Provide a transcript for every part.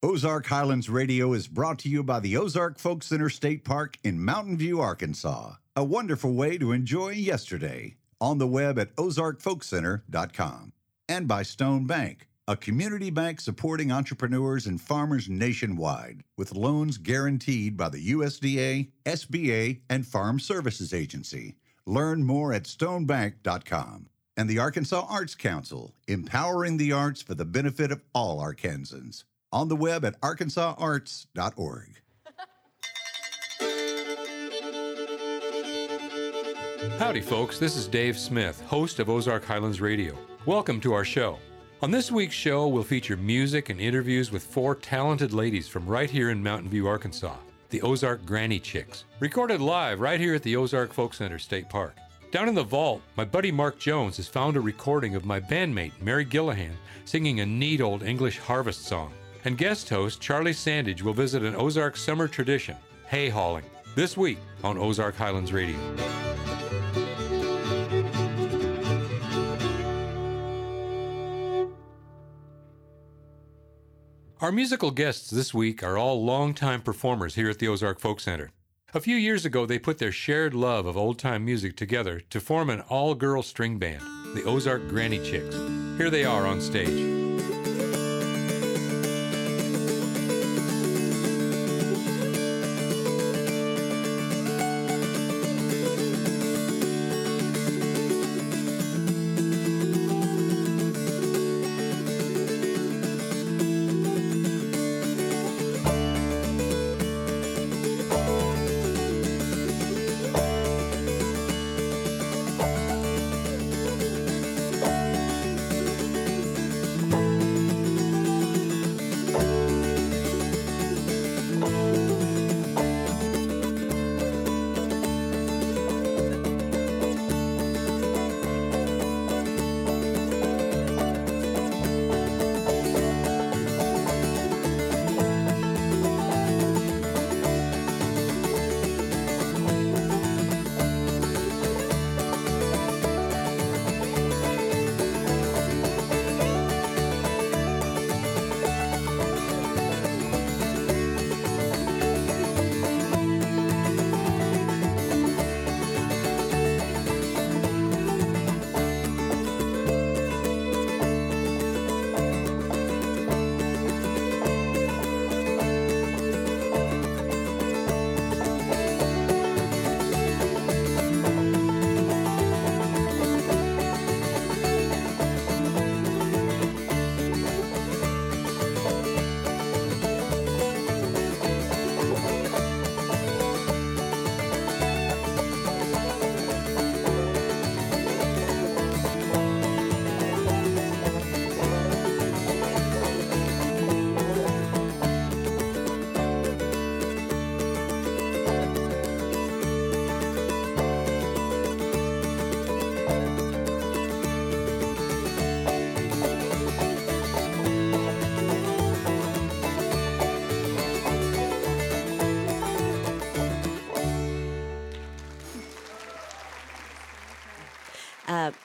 Ozark Highlands Radio is brought to you by the Ozark Folk Center State Park in Mountain View, Arkansas. A wonderful way to enjoy yesterday. On the web at ozarkfolkcenter.com. And by Stone Bank, a community bank supporting entrepreneurs and farmers nationwide with loans guaranteed by the USDA, SBA, and Farm Services Agency. Learn more at stonebank.com. And the Arkansas Arts Council, empowering the arts for the benefit of all Arkansans on the web at arkansasarts.org. Howdy, folks. This is Dave Smith, host of Ozark Highlands Radio. Welcome to our show. On this week's show, we'll feature music and interviews with four talented ladies from right here in Mountain View, Arkansas, the Ozark Granny Chicks, recorded live right here at the Ozark Folk Center State Park. Down in the vault, my buddy Mark Jones has found a recording of my bandmate, Mary Gillahan, singing a neat old English harvest song. And guest host Charlie Sandage will visit an Ozark summer tradition, hay hauling, this week on Ozark Highlands Radio. Our musical guests this week are all longtime performers here at the Ozark Folk Center. A few years ago, they put their shared love of old time music together to form an all girl string band, the Ozark Granny Chicks. Here they are on stage.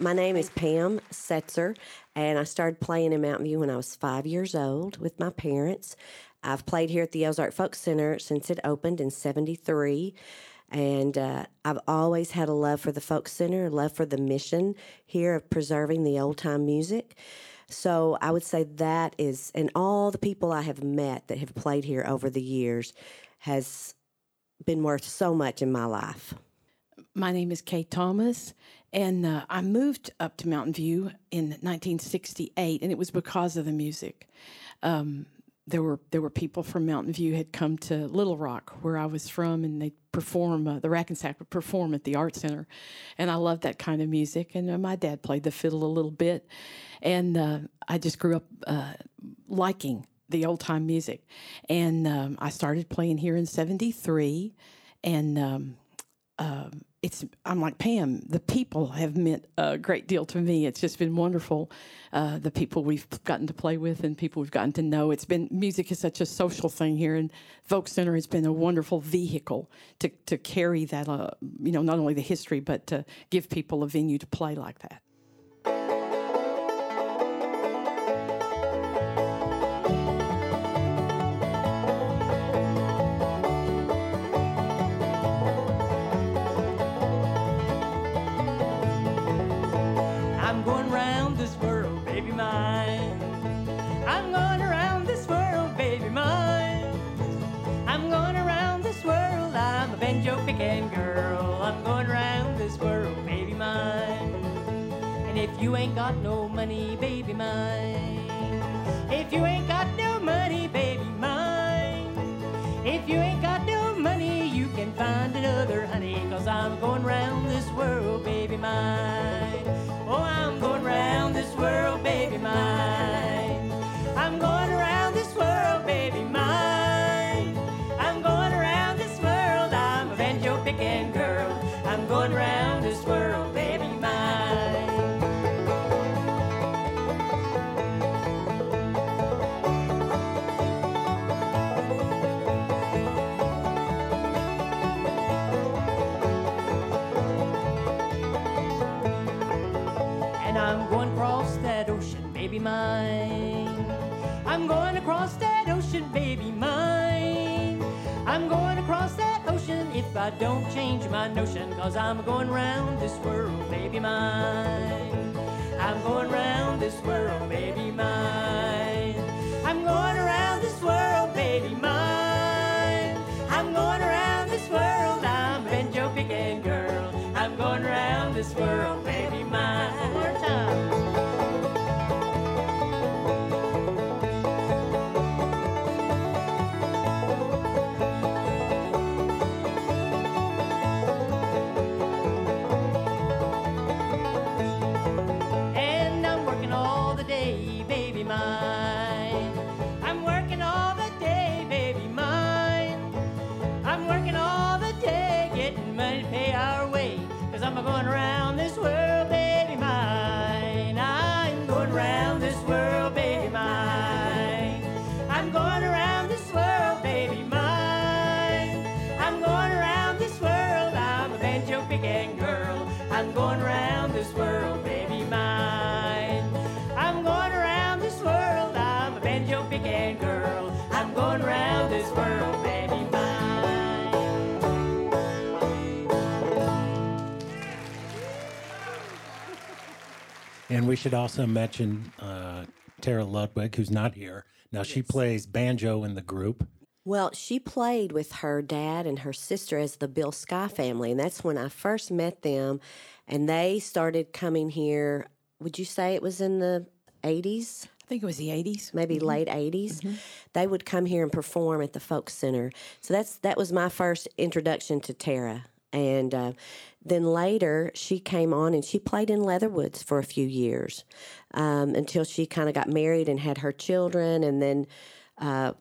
My name is Pam Setzer, and I started playing in Mountain View when I was five years old with my parents. I've played here at the Ozark Folk Center since it opened in 73. And uh, I've always had a love for the folk center, a love for the mission here of preserving the old time music. So I would say that is, and all the people I have met that have played here over the years has been worth so much in my life. My name is Kay Thomas, and uh, I moved up to Mountain View in 1968, and it was because of the music. Um, there were there were people from Mountain View had come to Little Rock, where I was from, and they perform. Uh, the Sack would perform at the Art Center, and I loved that kind of music. And uh, my dad played the fiddle a little bit, and uh, I just grew up uh, liking the old time music. And um, I started playing here in '73, and um, um, it's I'm like Pam. The people have meant a great deal to me. It's just been wonderful. Uh, the people we've gotten to play with and people we've gotten to know. It's been music is such a social thing here, and Folk Center has been a wonderful vehicle to to carry that. Uh, you know, not only the history, but to give people a venue to play like that. Mexican girl. I'm going round this world, baby mine. And if you ain't got no money, baby mine. If you ain't got no money, baby mine. If you ain't got no money, you can find another honey. Cause I'm going round this world, baby mine. Oh, I'm going round this world, baby mine. I'm going picking girl. I'm going around this world, baby mine. and I'm going across that ocean, baby mine. I'm going across that ocean, baby mine. If I don't change my notion, cause I'm going round this world, baby mine. I'm going round this world, baby mine. I'm going around this world, baby mine. I'm going around this world, I'm banjo picking girl. I'm going around this world, baby And we should also mention uh, Tara Ludwig, who's not here. Now, she plays banjo in the group. Well, she played with her dad and her sister as the Bill Sky family, and that's when I first met them. And they started coming here. Would you say it was in the 80s? I think it was the 80s. maybe late 80s they would come here and perform at the folk center so that's that was my first introduction to tara and uh, then later she came on and she played in leatherwoods for a few years um, until she kind of got married and had her children and then uh,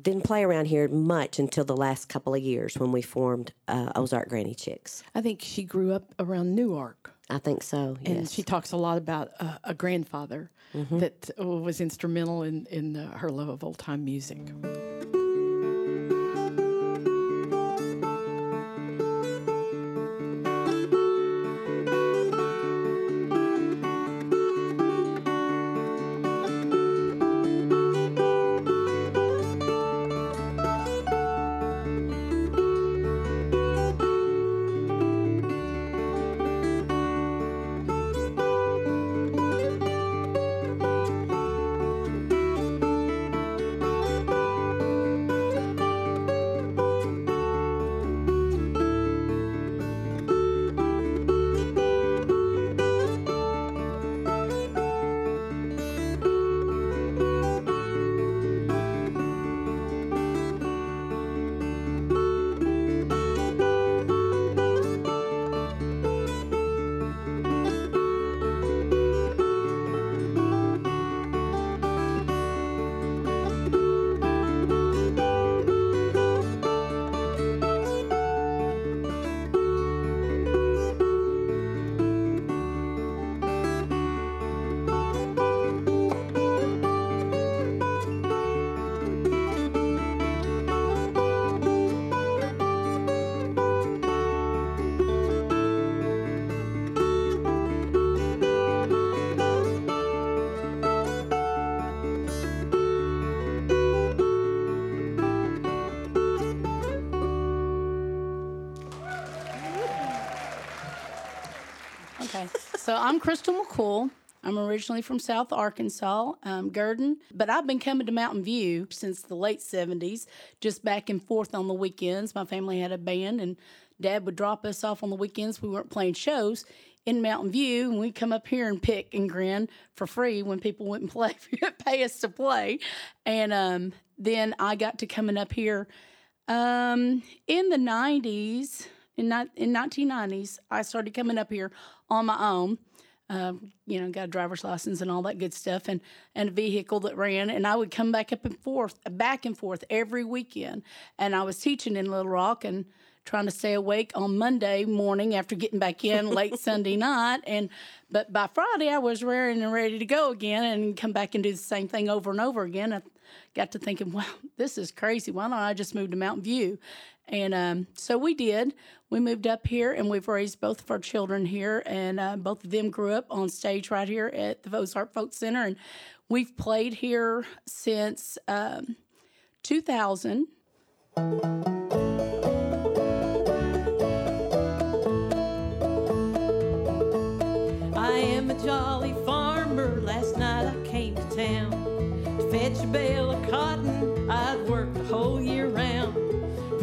didn't play around here much until the last couple of years when we formed uh, ozark granny chicks I think she grew up around Newark. i think so Yes. And she talks a lot about uh, a grandfather that uh, was instrumental in, in uh, her love of old time music. I'm Crystal McCool. I'm originally from South Arkansas, um, Gurdon, but I've been coming to Mountain View since the late 70s, just back and forth on the weekends. My family had a band, and Dad would drop us off on the weekends. We weren't playing shows. in Mountain View, and we'd come up here and pick and grin for free when people wouldn't play, pay us to play. And um, then I got to coming up here um, in the 90s, in, in 1990s, I started coming up here on my own. Um, you know, got a driver's license and all that good stuff, and and a vehicle that ran. And I would come back up and forth, back and forth every weekend. And I was teaching in Little Rock and trying to stay awake on Monday morning after getting back in late Sunday night. And but by Friday, I was raring and ready to go again and come back and do the same thing over and over again. I got to thinking, wow, this is crazy. Why don't I just move to Mountain View? And um, so we did. We moved up here and we've raised both of our children here. And uh, both of them grew up on stage right here at the Ozark Folk Center. And we've played here since um, 2000. I am a jolly farmer. Last night I came to town to fetch a bale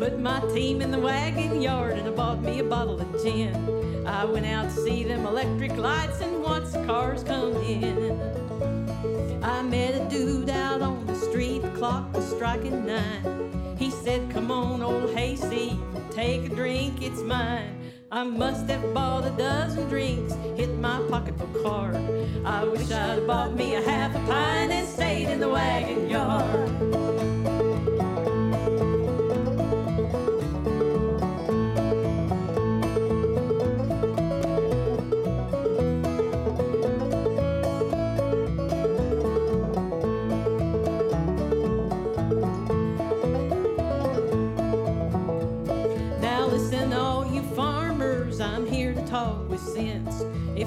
Put my team in the wagon yard and I bought me a bottle of gin. I went out to see them electric lights and watch the cars come in. I met a dude out on the street, the clock was striking nine. He said, Come on, old hayseed, take a drink, it's mine. I must have bought a dozen drinks, hit my pocketbook hard. I wish I'd bought me a half a pint and stayed in the wagon yard.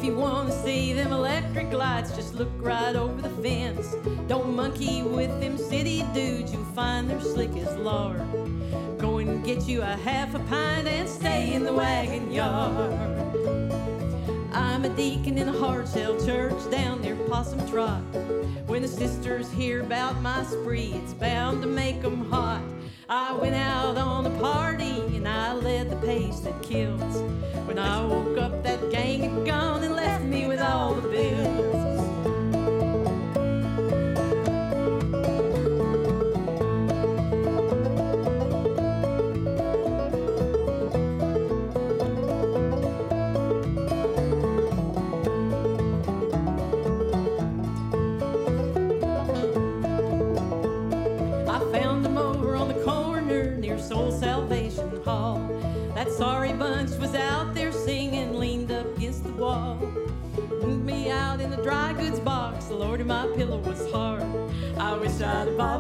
You want to see them electric lights, just look right over the fence. Don't monkey with them city dudes, you'll find they're slick as lard. Go and get you a half a pint and stay in the wagon yard. I'm a deacon in a hard shell church down near Possum Trot. When the sisters hear about my spree, it's bound to make 'em hot. I went out on a party and I led the pace that kills. When I woke up, that gang had gone and left me with all the bills.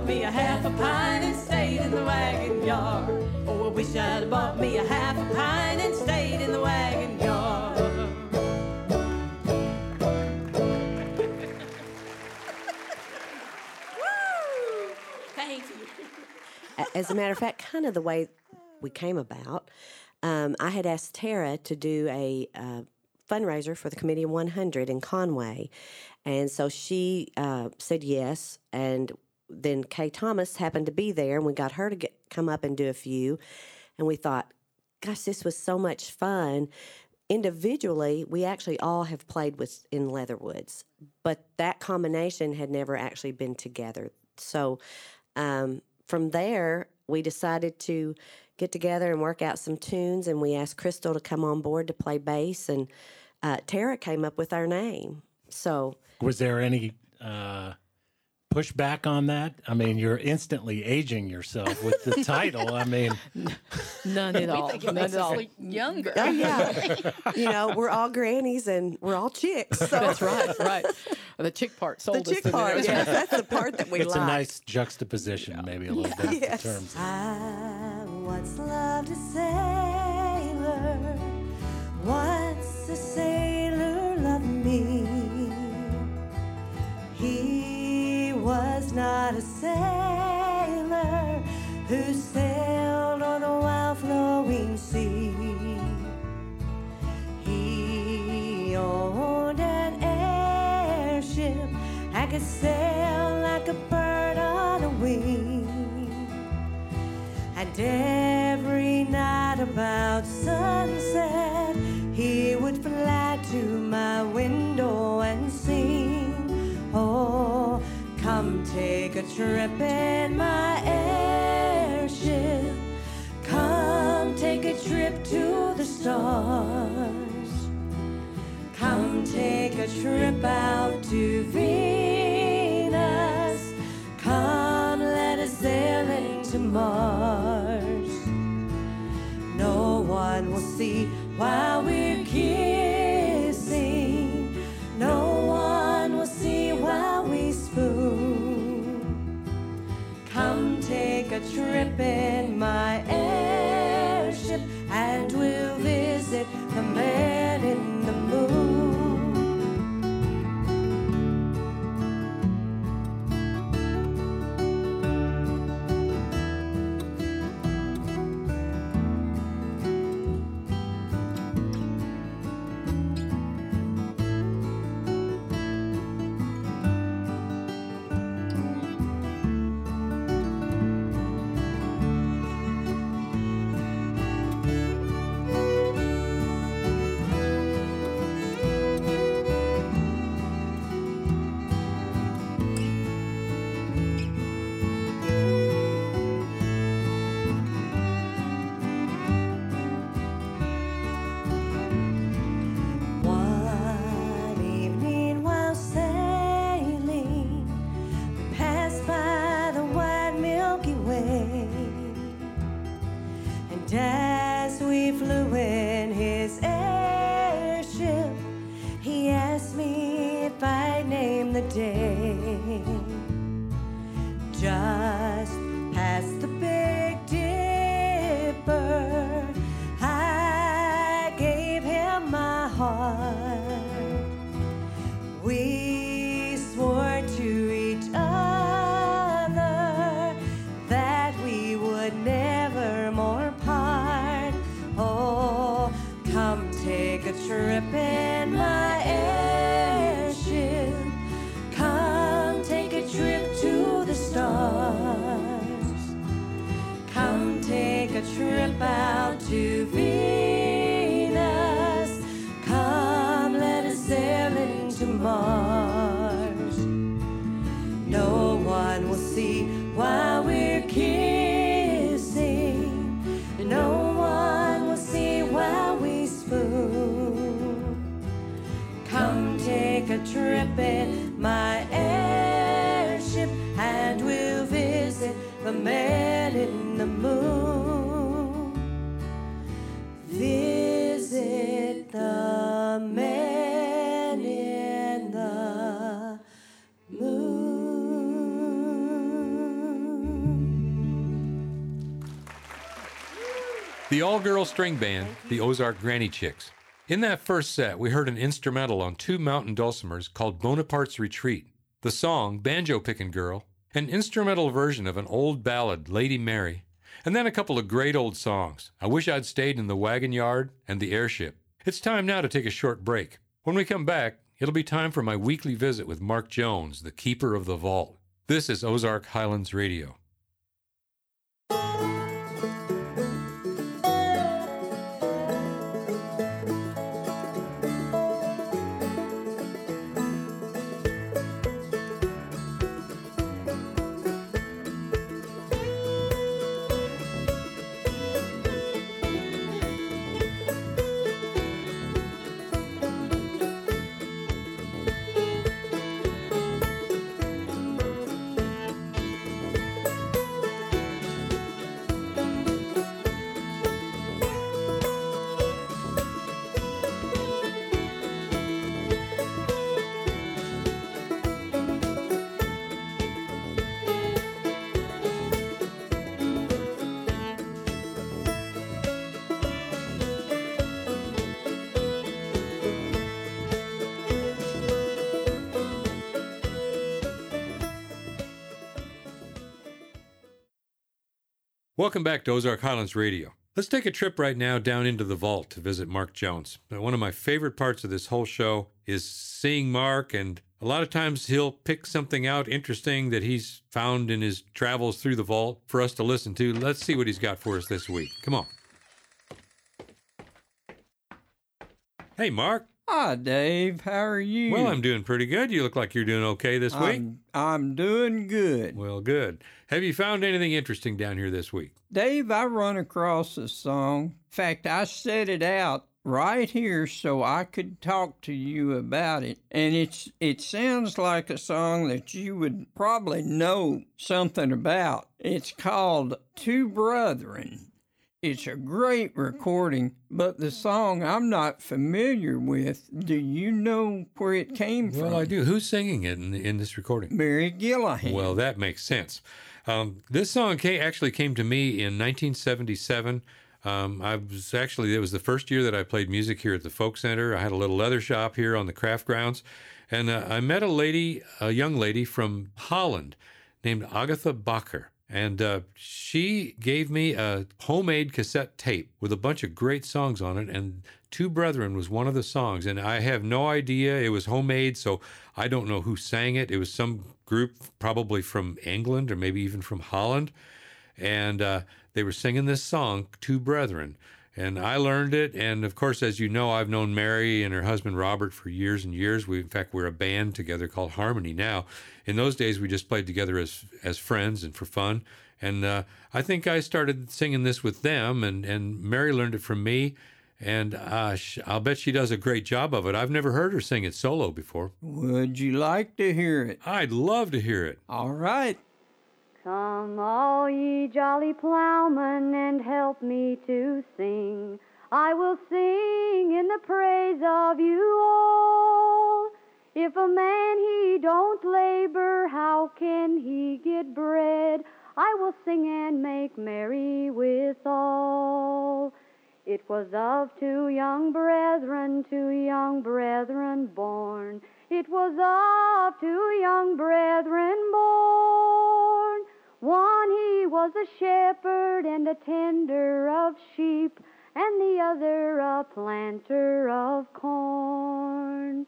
Me a half a pint and stayed in the wagon yard. Oh, I wish I'd have bought me a half a pint and stayed in the wagon yard. Thank you. As a matter of fact, kind of the way we came about, um, I had asked Tara to do a uh, fundraiser for the Committee of 100 in Conway. And so she uh, said yes. And then Kay Thomas happened to be there, and we got her to get, come up and do a few. And we thought, gosh, this was so much fun. Individually, we actually all have played with in Leatherwoods, but that combination had never actually been together. So um, from there, we decided to get together and work out some tunes, and we asked Crystal to come on board to play bass, and uh, Tara came up with our name. So Was there any uh, pushback on that? I mean, you're instantly aging yourself with the title. I mean, None at all. It None makes at all. look younger. Oh yeah, you know we're all grannies and we're all chicks. So That's right, right. The chick part sold the us chick in there. part, yes, that's the part that we it's like. a nice juxtaposition, maybe a little bit Yes. in terms. Of, I once loved a sailor. Not a sailor who sailed on the wild flowing sea. He owned an airship and could sail like a bird on a wing. And every night about take a trip in my airship. Come take a trip to the stars. Come take a trip out to Venus. Come let us sail into Mars. No one will see while we're kissing. Take The all girl string band, the Ozark Granny Chicks. In that first set, we heard an instrumental on two mountain dulcimers called Bonaparte's Retreat. The song, Banjo Pickin' Girl, an instrumental version of an old ballad, Lady Mary, and then a couple of great old songs, I Wish I'd Stayed in the Wagon Yard and The Airship. It's time now to take a short break. When we come back, it'll be time for my weekly visit with Mark Jones, the keeper of the vault. This is Ozark Highlands Radio. Welcome back to Ozark Highlands Radio. Let's take a trip right now down into the vault to visit Mark Jones. Now, one of my favorite parts of this whole show is seeing Mark, and a lot of times he'll pick something out interesting that he's found in his travels through the vault for us to listen to. Let's see what he's got for us this week. Come on. Hey, Mark. Hi, Dave. How are you? Well, I'm doing pretty good. You look like you're doing okay this week. I'm, I'm doing good. Well, good. Have you found anything interesting down here this week? Dave, I run across a song. In fact, I set it out right here so I could talk to you about it. And it's it sounds like a song that you would probably know something about. It's called Two Brethren. It's a great recording, but the song I'm not familiar with. Do you know where it came from? Well, I do. Who's singing it in, in this recording? Mary Gillahan. Well, that makes sense. Um, this song came, actually came to me in 1977. Um, I was actually, it was the first year that I played music here at the Folk Center. I had a little leather shop here on the craft grounds. And uh, I met a lady, a young lady from Holland named Agatha Bacher. And uh, she gave me a homemade cassette tape with a bunch of great songs on it. And Two Brethren was one of the songs. And I have no idea. It was homemade, so I don't know who sang it. It was some group, probably from England or maybe even from Holland. And uh, they were singing this song, Two Brethren. And I learned it. And of course, as you know, I've known Mary and her husband Robert for years and years. We, in fact, we're a band together called Harmony now. In those days, we just played together as as friends and for fun. And uh, I think I started singing this with them, and, and Mary learned it from me. And uh, sh- I'll bet she does a great job of it. I've never heard her sing it solo before. Would you like to hear it? I'd love to hear it. All right. Come, all ye jolly plowmen, and help me to sing. I will sing in the praise of you all. If a man he don't labor, how can he get bread? I will sing and make merry with all. It was of two young brethren, two young brethren born. It was of two young brethren born. One he was a shepherd and a tender of sheep, and the other a planter of corn.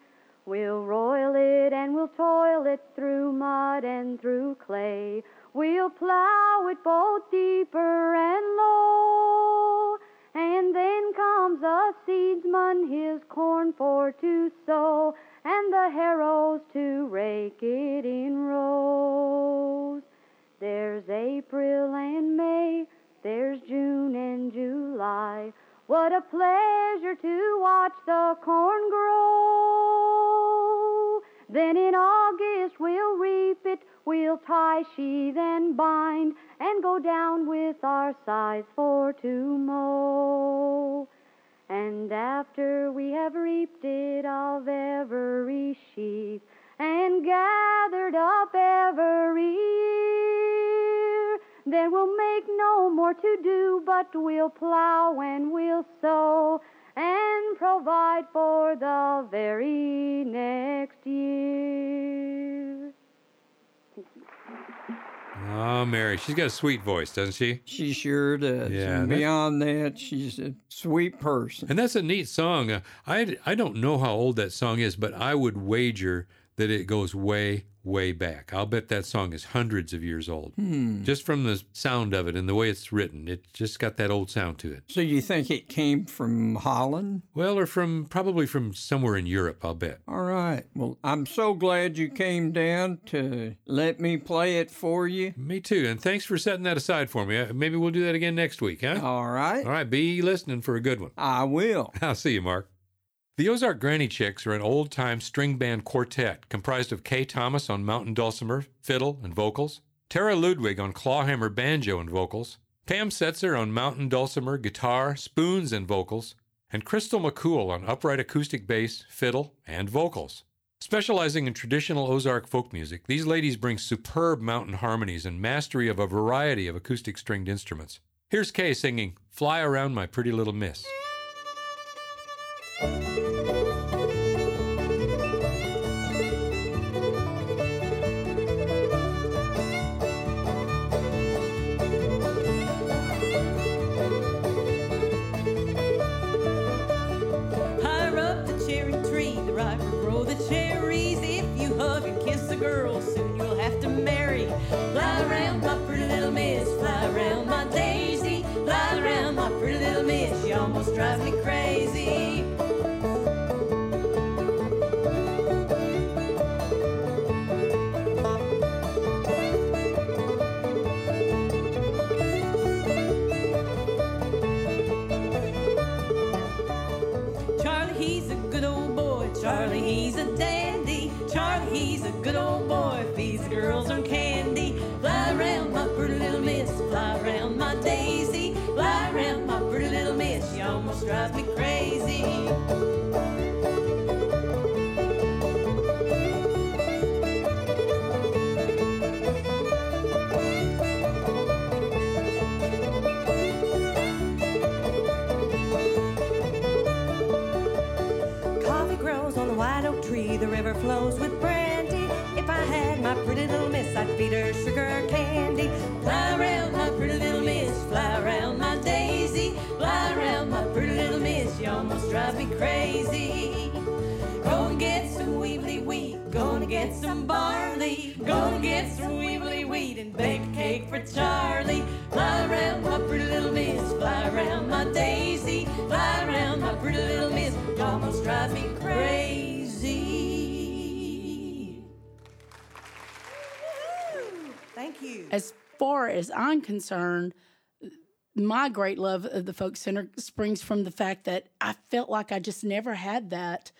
We'll roil it and we'll toil it through mud and through clay. We'll plow it both deeper and low. And then comes a seedsman his corn for to sow, and the harrows to rake it in rows. There's April and May, there's June and July. What a pleasure to watch the corn grow. Then in August we'll reap it, we'll tie, sheathe, and bind, and go down with our scythes for to mow. And after we have reaped it of every sheaf, and gathered up every ear, then we'll make no more to do, but we'll plow and we'll sow, and provide for the very next year. Oh, Mary, she's got a sweet voice, doesn't she? She sure does. Yeah, and beyond that, she's a sweet person. And that's a neat song. Uh, I I don't know how old that song is, but I would wager that it goes way way back. I'll bet that song is hundreds of years old. Hmm. Just from the sound of it and the way it's written, it just got that old sound to it. So you think it came from Holland? Well, or from probably from somewhere in Europe, I'll bet. All right. Well, I'm so glad you came down to let me play it for you. Me too. And thanks for setting that aside for me. Uh, Maybe we'll do that again next week, huh? All right. All right, be listening for a good one. I will. I'll see you, Mark. The Ozark Granny Chicks are an old time string band quartet comprised of Kay Thomas on mountain dulcimer, fiddle, and vocals, Tara Ludwig on clawhammer banjo and vocals, Pam Setzer on mountain dulcimer, guitar, spoons, and vocals, and Crystal McCool on upright acoustic bass, fiddle, and vocals. Specializing in traditional Ozark folk music, these ladies bring superb mountain harmonies and mastery of a variety of acoustic stringed instruments. Here's Kay singing Fly Around My Pretty Little Miss. Higher flows with brandy. If I had my pretty little miss, I'd feed her sugar candy. Fly around my pretty little miss, fly around my daisy. Fly around my pretty little miss, you almost drive me crazy. Go and get some weebly wheat, gonna get some barley. Far as I'm concerned, my great love of the folk center springs from the fact that I felt like I just never had that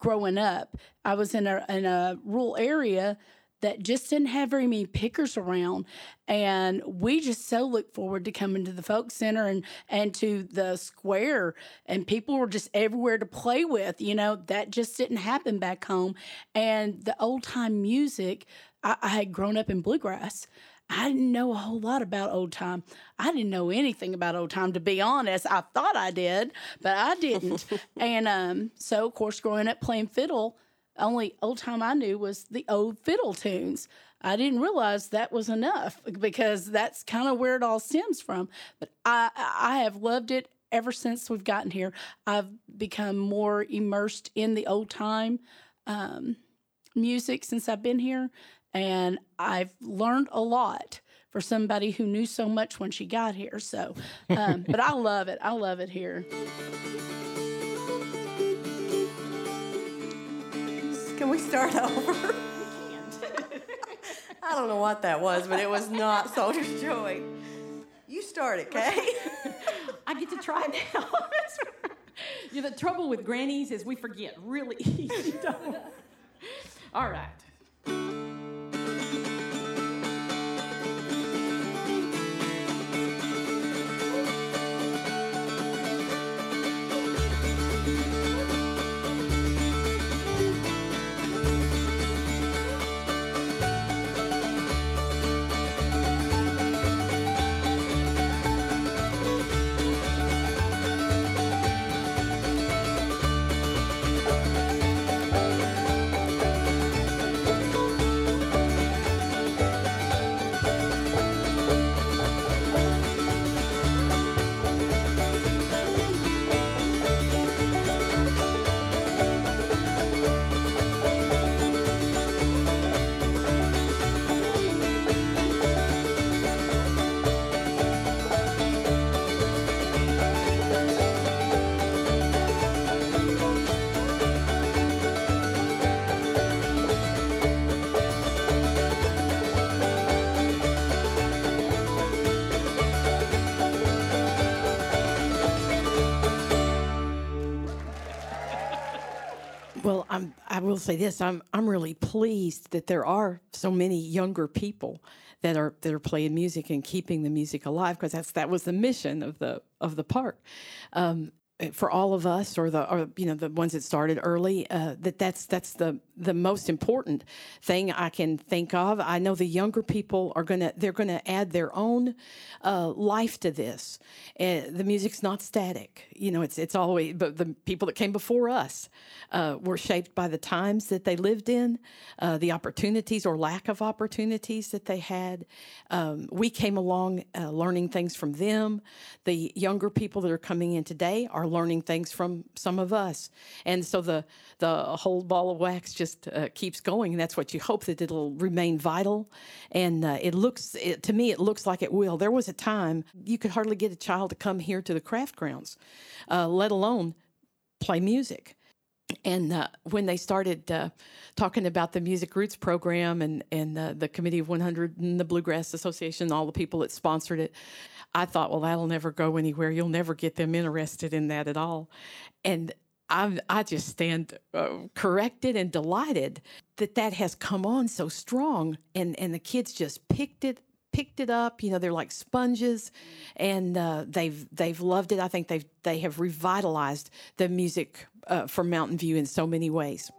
growing up. I was in a in a rural area that just didn't have very many pickers around and we just so look forward to coming to the folk center and and to the square and people were just everywhere to play with you know that just didn't happen back home and the old time music I, I had grown up in bluegrass I didn't know a whole lot about old time. I didn't know anything about old time, to be honest. I thought I did, but I didn't. and um, so, of course, growing up playing fiddle, only old time I knew was the old fiddle tunes. I didn't realize that was enough because that's kind of where it all stems from. But I, I have loved it ever since we've gotten here. I've become more immersed in the old time um, music since I've been here, and I've learned a lot for somebody who knew so much when she got here. So, um, but I love it. I love it here. Can we start over? I don't know what that was, but it was not Soldier's Joy. You start it, Kay. I get to try now. yeah, the trouble with grannies is we forget really easy. All right. Will say this: I'm I'm really pleased that there are so many younger people that are that are playing music and keeping the music alive because that's that was the mission of the of the park. Um, for all of us, or the or you know the ones that started early, uh, that that's that's the the most important thing I can think of. I know the younger people are gonna they're gonna add their own uh, life to this. Uh, the music's not static. You know, it's it's always but the people that came before us uh, were shaped by the times that they lived in, uh, the opportunities or lack of opportunities that they had. Um, we came along uh, learning things from them. The younger people that are coming in today are learning things from some of us, and so the the whole ball of wax just uh, keeps going. And that's what you hope that it'll remain vital. And uh, it looks it, to me, it looks like it will. There was a time you could hardly get a child to come here to the craft grounds, uh, let alone play music and uh, when they started uh, talking about the Music Roots program and and uh, the Committee of 100 and the Bluegrass Association, all the people that sponsored it, I thought, well, that'll never go anywhere. You'll never get them interested in that at all. And I I just stand uh, corrected and delighted that that has come on so strong, and and the kids just picked it picked it up. You know, they're like sponges, and uh, they've they've loved it. I think they've they have revitalized the music uh, for Mountain View in so many ways.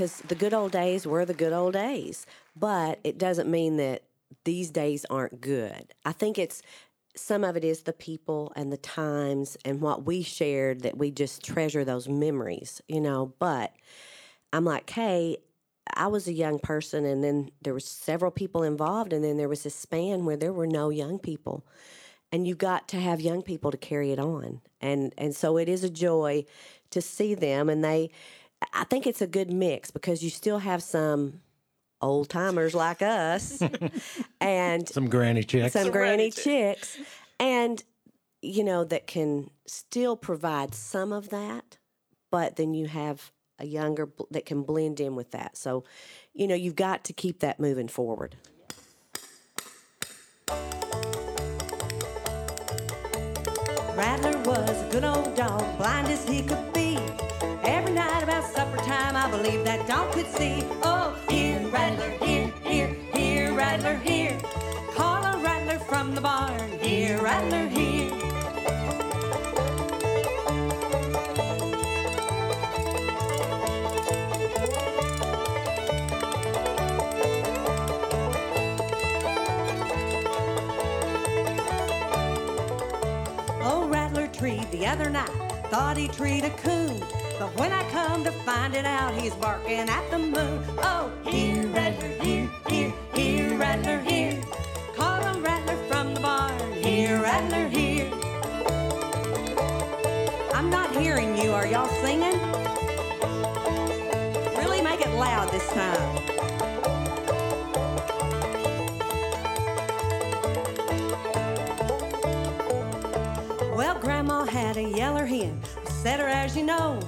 Because the good old days were the good old days, but it doesn't mean that these days aren't good. I think it's some of it is the people and the times and what we shared that we just treasure those memories, you know. But I'm like, hey, I was a young person, and then there was several people involved, and then there was this span where there were no young people, and you got to have young people to carry it on, and and so it is a joy to see them, and they, I think it's a good mix because you still have some old timers like us, and Some granny chicks. some granny chicks, and you know that can still provide some of that, but then you have a younger bl- that can blend in with that. So, you know, you've got to keep that moving forward. Rattler was a good old dog, blind as he could be. Every night about supper time, I believe that dog could see. Oh, here, Rattler, here, here, here, Rattler, here. Call a Rattler from the barn, here, Rattler, here. Oh, Rattler treed the other night, thought he treed a coon. But when I come to find it out, he's barking at the moon. Oh, here, rattler, here, here, here, rattler, here. Caught a rattler from the barn. Here, rattler, here. I'm not hearing you. Are y'all singing? Really make it loud this time. Well, Grandma had a yeller hen. I her as you know.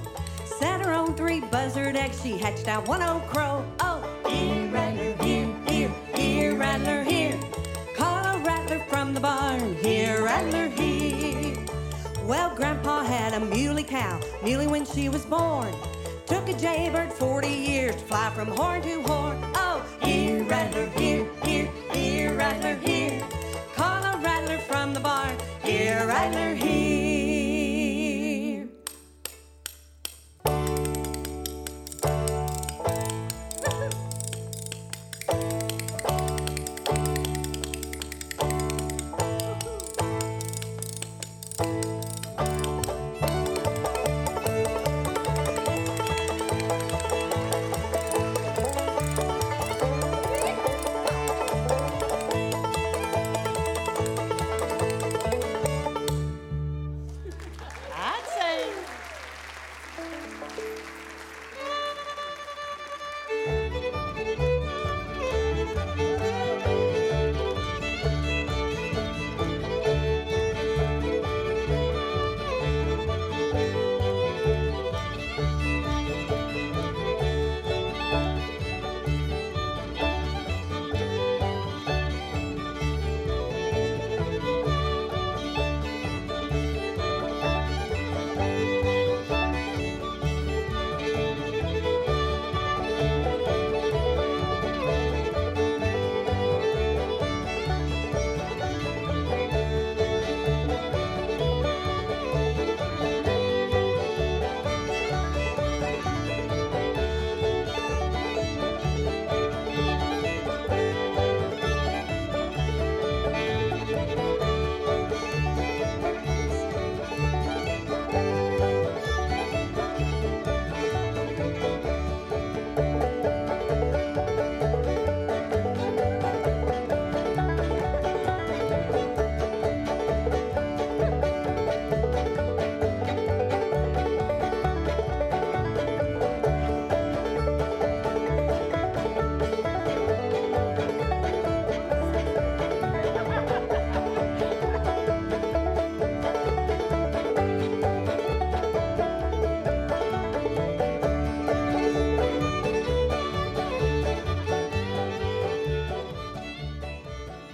Three buzzard eggs, she hatched out one old crow. Oh, here, rattler, here, here, here, rattler, here. Call a rattler from the barn, here, rattler, here. Well, Grandpa had a muley cow, muley when she was born. Took a jaybird 40 years to fly from horn to horn. Oh, here, rattler, here, here, here, rattler, here. Call a rattler from the barn, here, rattler, here.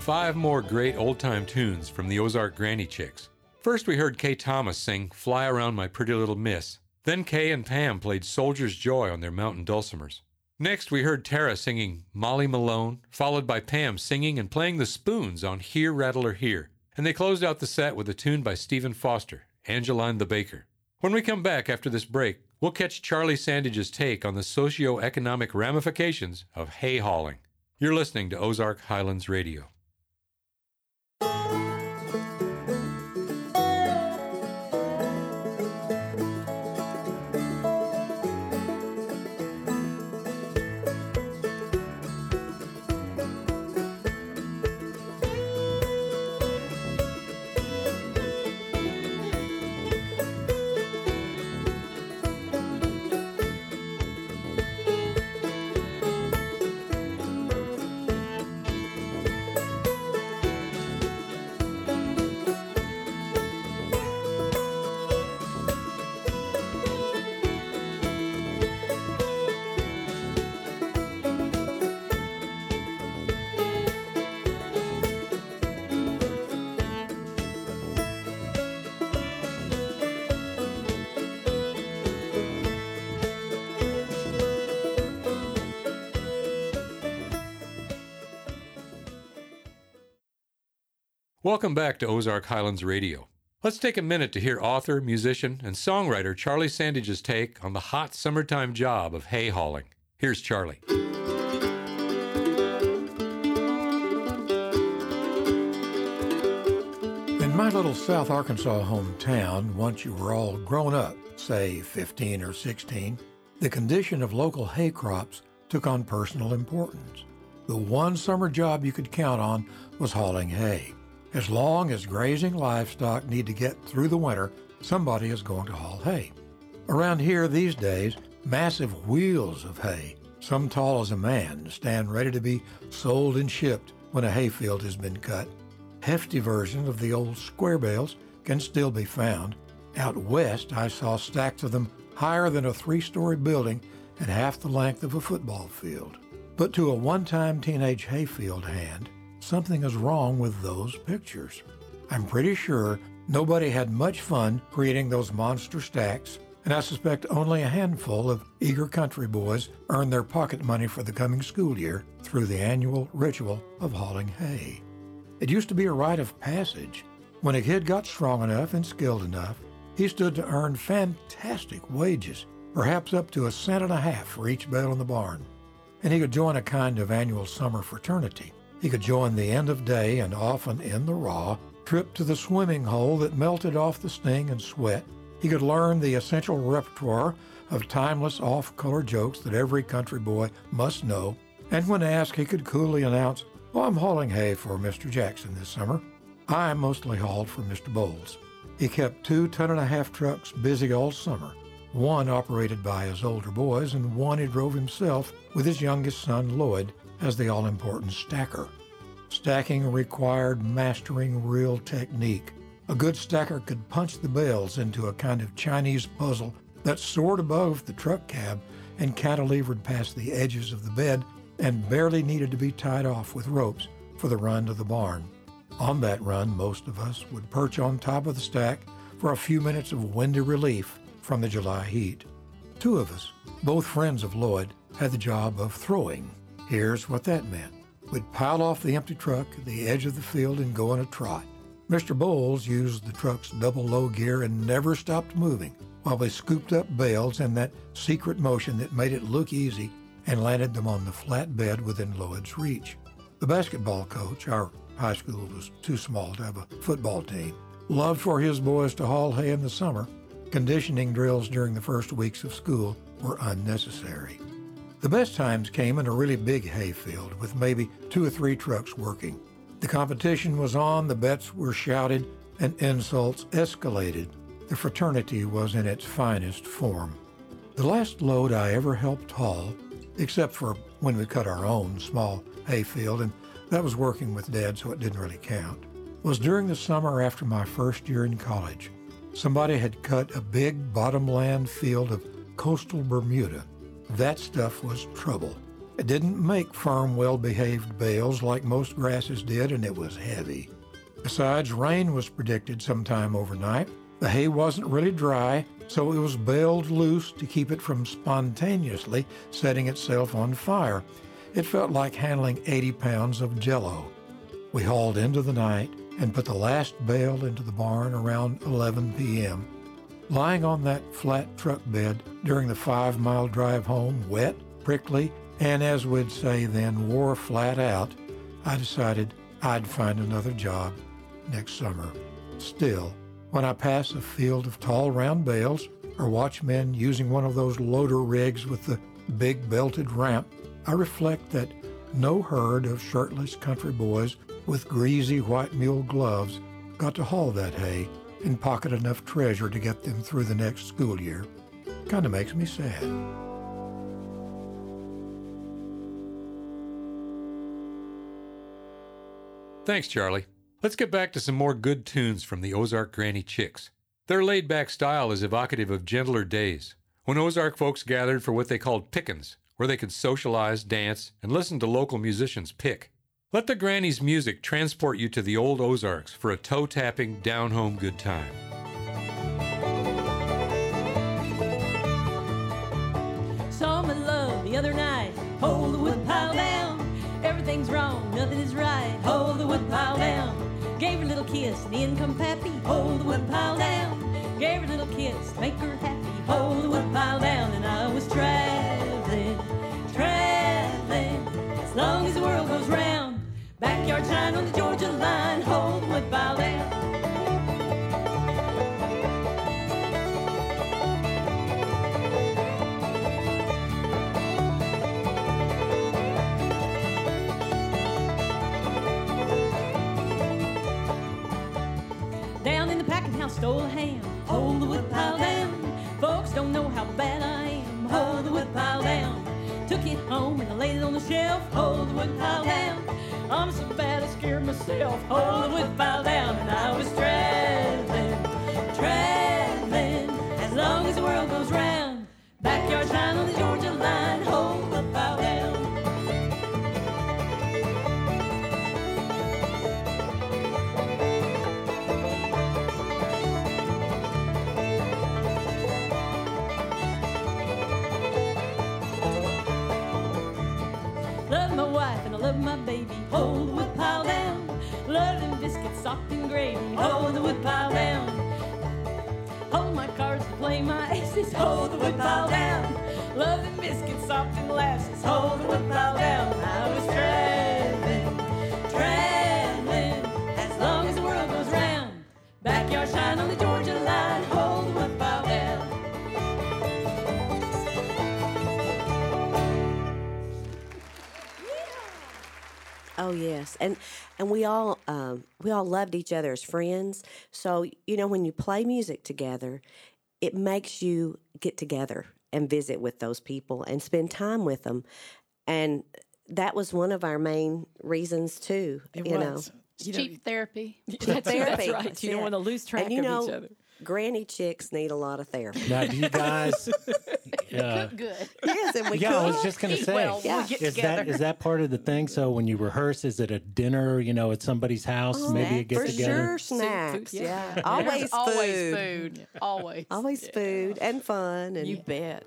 Five more great old time tunes from the Ozark Granny Chicks. First, we heard Kay Thomas sing Fly Around My Pretty Little Miss. Then Kay and Pam played Soldier's Joy on their mountain dulcimers. Next, we heard Tara singing Molly Malone, followed by Pam singing and playing the spoons on Here Rattler Here. And they closed out the set with a tune by Stephen Foster, Angeline the Baker. When we come back after this break, we'll catch Charlie Sandage's take on the socio-economic ramifications of hay hauling. You're listening to Ozark Highlands Radio. Welcome back to Ozark Highlands Radio. Let's take a minute to hear author, musician, and songwriter Charlie Sandage's take on the hot summertime job of hay hauling. Here's Charlie. In my little South Arkansas hometown, once you were all grown up, say 15 or 16, the condition of local hay crops took on personal importance. The one summer job you could count on was hauling hay. As long as grazing livestock need to get through the winter, somebody is going to haul hay. Around here these days, massive wheels of hay some tall as a man, stand ready to be sold and shipped when a hayfield has been cut. Hefty versions of the old square bales can still be found. Out west, I saw stacks of them higher than a three story building and half the length of a football field. But to a one time teenage hayfield hand, something is wrong with those pictures. I'm pretty sure nobody had much fun creating those monster stacks, and I suspect only a handful of eager country boys earned their pocket money for the coming school year through the annual ritual of hauling hay. It used to be a rite of passage. When a kid got strong enough and skilled enough, he stood to earn fantastic wages, perhaps up to a cent and a half for each bale in the barn. And he could join a kind of annual summer fraternity. He could join the end of day and often in the raw trip to the swimming hole that melted off the sting and sweat. He could learn the essential repertoire of timeless off color jokes that every country boy must know. And when asked, he could coolly announce, Oh, I'm hauling hay for Mr. Jackson this summer. I mostly hauled for Mr. Bowles. He kept two ton and a half trucks busy all summer, one operated by his older boys and one he drove himself with his youngest son, Lloyd, as the all important stacker. Stacking required mastering real technique. A good stacker could punch the bales into a kind of Chinese puzzle that soared above the truck cab and cantilevered past the edges of the bed and barely needed to be tied off with ropes for the run to the barn. On that run, most of us would perch on top of the stack for a few minutes of windy relief from the July heat. Two of us, both friends of Lloyd, had the job of throwing. Here's what that meant. We'd pile off the empty truck at the edge of the field and go on a trot. Mr. Bowles used the truck's double low gear and never stopped moving while we scooped up bales in that secret motion that made it look easy and landed them on the flat bed within Lloyd's reach. The basketball coach, our high school was too small to have a football team, loved for his boys to haul hay in the summer. Conditioning drills during the first weeks of school were unnecessary. The best times came in a really big hayfield with maybe two or three trucks working. The competition was on, the bets were shouted, and insults escalated. The fraternity was in its finest form. The last load I ever helped haul, except for when we cut our own small hayfield, and that was working with Dad, so it didn't really count, was during the summer after my first year in college. Somebody had cut a big bottomland field of coastal Bermuda that stuff was trouble. It didn't make firm, well behaved bales like most grasses did, and it was heavy. Besides, rain was predicted sometime overnight. The hay wasn't really dry, so it was baled loose to keep it from spontaneously setting itself on fire. It felt like handling 80 pounds of jello. We hauled into the night and put the last bale into the barn around 11 p.m. Lying on that flat truck bed during the five mile drive home, wet, prickly, and as we'd say then, wore flat out, I decided I'd find another job next summer. Still, when I pass a field of tall round bales or watch men using one of those loader rigs with the big belted ramp, I reflect that no herd of shirtless country boys with greasy white mule gloves got to haul that hay and pocket enough treasure to get them through the next school year. Kind of makes me sad. Thanks, Charlie. Let's get back to some more good tunes from the Ozark Granny Chicks. Their laid back style is evocative of gentler days, when Ozark folks gathered for what they called pickins, where they could socialize, dance, and listen to local musicians pick. Let the Granny's music transport you to the old Ozarks for a toe tapping, down home good time. Saw my love the other night. Hold the wood pile down. Everything's wrong, nothing is right. Hold the wood pile down. Gave her a little kiss and in come Pappy. Hold the wood pile down. Gave her a little kiss make her happy. Hold the wood Backyard shine on the Georgia line. Hold the wood down. Down in the packing house, stole a ham. And I laid it on the shelf. Hold the wood pile down. I'm so bad I scared myself. Hold the wood pile down, and I was traveling, traveling as long as the world goes round. Backyard shine on the Georgia line. Hold my baby. Hold the wood pile down. Love them biscuits soft and gravy. Hold the wood pile down. Hold my cards to play my aces. Hold the wood pile down. Love them biscuits soft and molasses. Hold the wood pile down. I was traveling, Oh yes, and and we all um, we all loved each other as friends. So you know, when you play music together, it makes you get together and visit with those people and spend time with them, and that was one of our main reasons too. It you was. know, It's cheap therapy. That's, therapy. that's right. That's You don't it. want to lose track and you of know, each other. Granny chicks need a lot of therapy. Now, do you guys? uh, Good. yes, and we yeah, I was just gonna Eat say, well when we Yeah. get is together. that is that part of the thing? So when you rehearse, is it a dinner? You know, at somebody's house, maybe a get Oh, for together. sure, snacks. yeah. yeah, Yeah. always food. always food. Always. Always food and fun and You bet.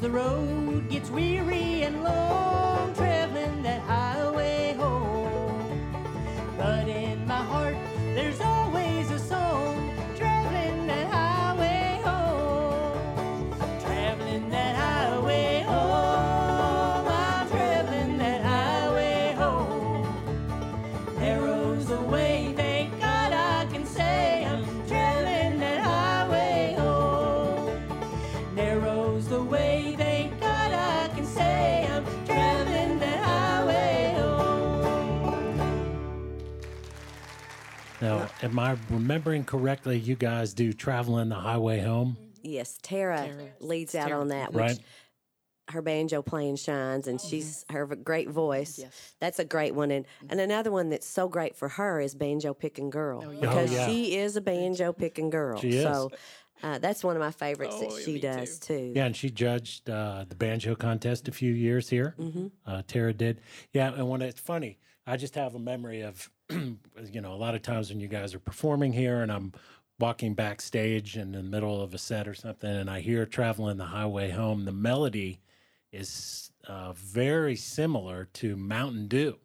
The road gets weary and long, am I remembering correctly? You guys do traveling the highway home, Yes, Tara, leads out on that, which right? her banjo playing shines, and she's her great voice. Yes. That's a great one, and and another one that's so great for her is banjo picking girl because Oh, yeah. she is a banjo picking girl. She is. So uh, that's one of my favorites that she does too. Yeah, and she judged uh, the banjo contest a few years here. Mhm. Uh, Tara did. Yeah, and when it's funny, I just have a memory of, you know, a lot of times when you guys are performing here and I'm walking backstage in the middle of a set or something and I hear Traveling the Highway Home, the melody is uh, very similar to Mountain Dew.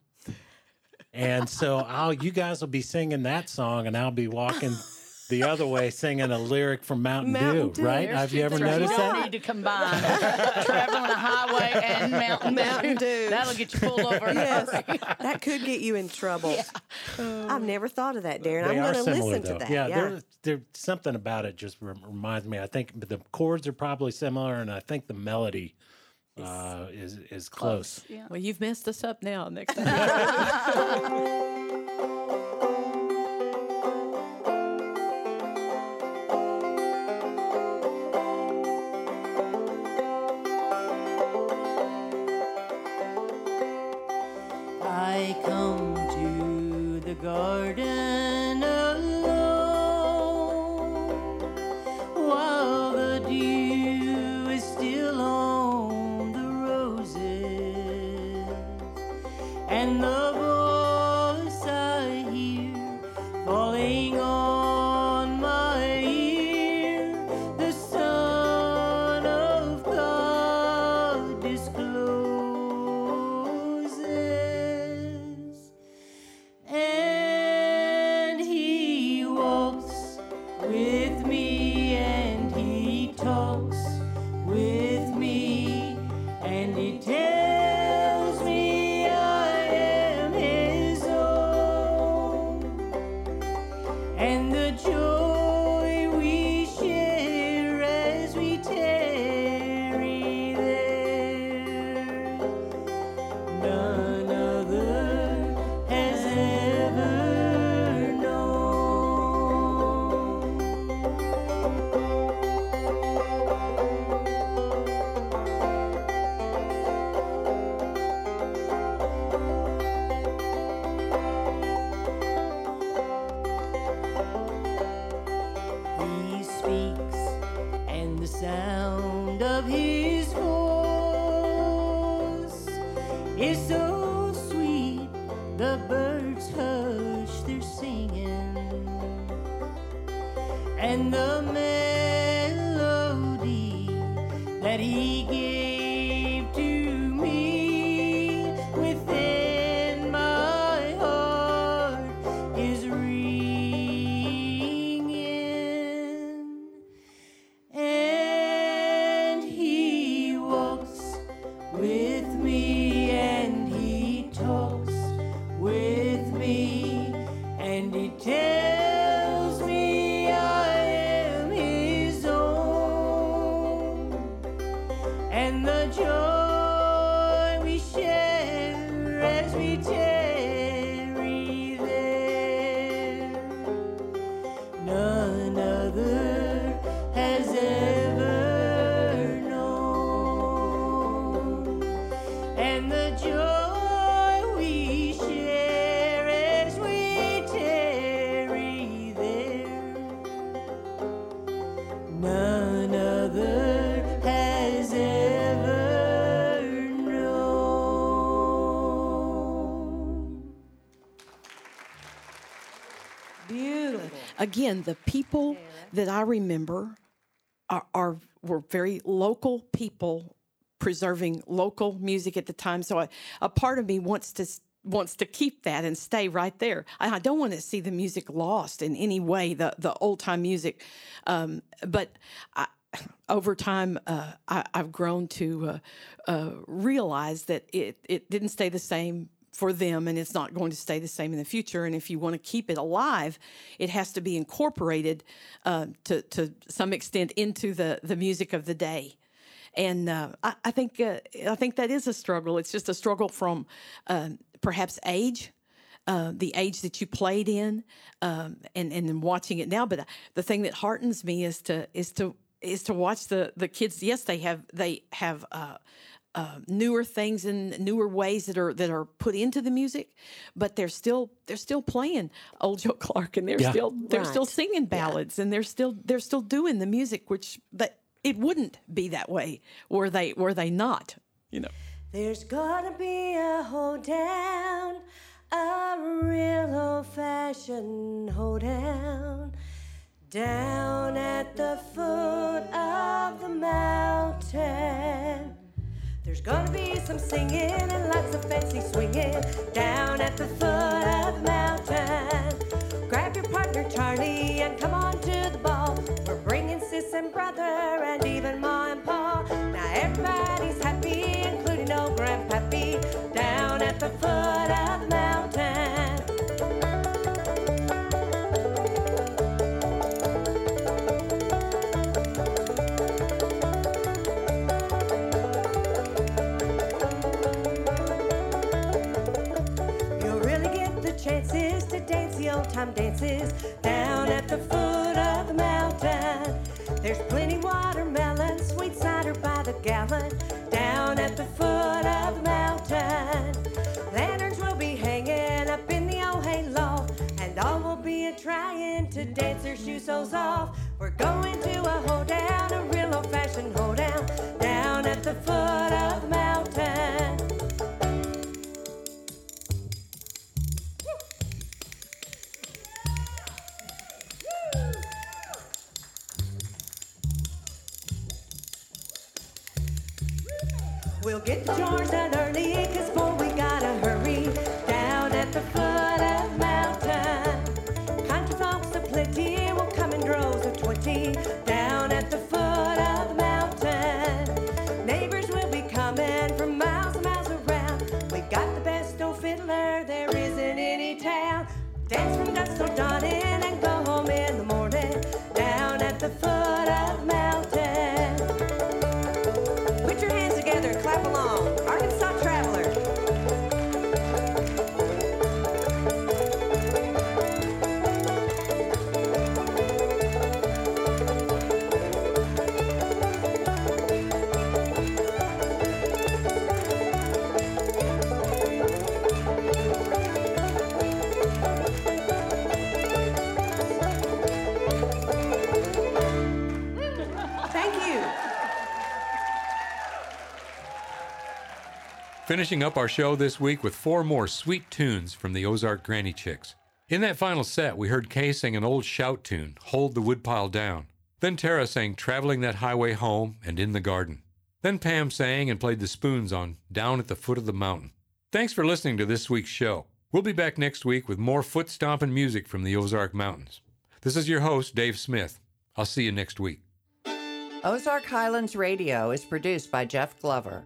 And so I'll you guys will be singing that song and I'll be walking the other way singing a lyric from Mountain, Mountain Dew, Dew. right? There's Have you ever things noticed you that? don't need to combine traveling a highway and Mountain, Mountain Dew. That'll get you pulled over. Yes, that could get you in trouble. I've never thought of that, Darren. I'm going to listen though. to that. Yeah, Yeah, There, there, something about it just reminds me. I think the chords are probably similar, and I think the melody uh, is is close. Well, you've messed us up now. Next time. Again, the people that I remember are, are were very local people preserving local music at the time. So a, a part of me wants to wants to keep that and stay right there. I, I don't want to see the music lost in any way, the the old time music. Um, but I, over time, uh, I, I've grown to uh, uh, realize that it it didn't stay the same for them and it's not going to stay the same in the future and if you want to keep it alive it has to be incorporated uh, to, to some extent into the, the music of the day and uh, I, I think uh, I think that is a struggle. It's just a struggle from uh, perhaps age, uh, the age that you played in, um, and and then watching it now. But the thing that heartens me is to is to is to watch the the kids. Yes, they have they have. Uh, uh, newer things and newer ways that are that are put into the music, but they're still they're still playing old Joe Clark and they're Yeah. still they're still singing ballads and they're still they're still doing the music which that it wouldn't be that way were they were they not you know There's gonna be a hoedown, a real old fashioned hoedown, down at the foot of the mountain. There's gonna be some singing and lots of fancy swinging down at the foot down at the foot trying to dance their shoe soles off. We're going to a hoedown, a real old fashioned hoedown down at the foot of the mountain. Finishing up our show this week with four more sweet tunes from the Ozark Granny Chicks. In that final set, we heard Kay sing an old shout tune, Hold the Woodpile Down. Then Tara sang Traveling That Highway Home and In the Garden. Then Pam sang and played the spoons on Down at the Foot of the Mountain. Thanks for listening to this week's show. We'll be back next week with more foot stomping music from the Ozark Mountains. This is your host, Dave Smith. I'll see you next week. Ozark Highlands Radio is produced by Jeff Glover.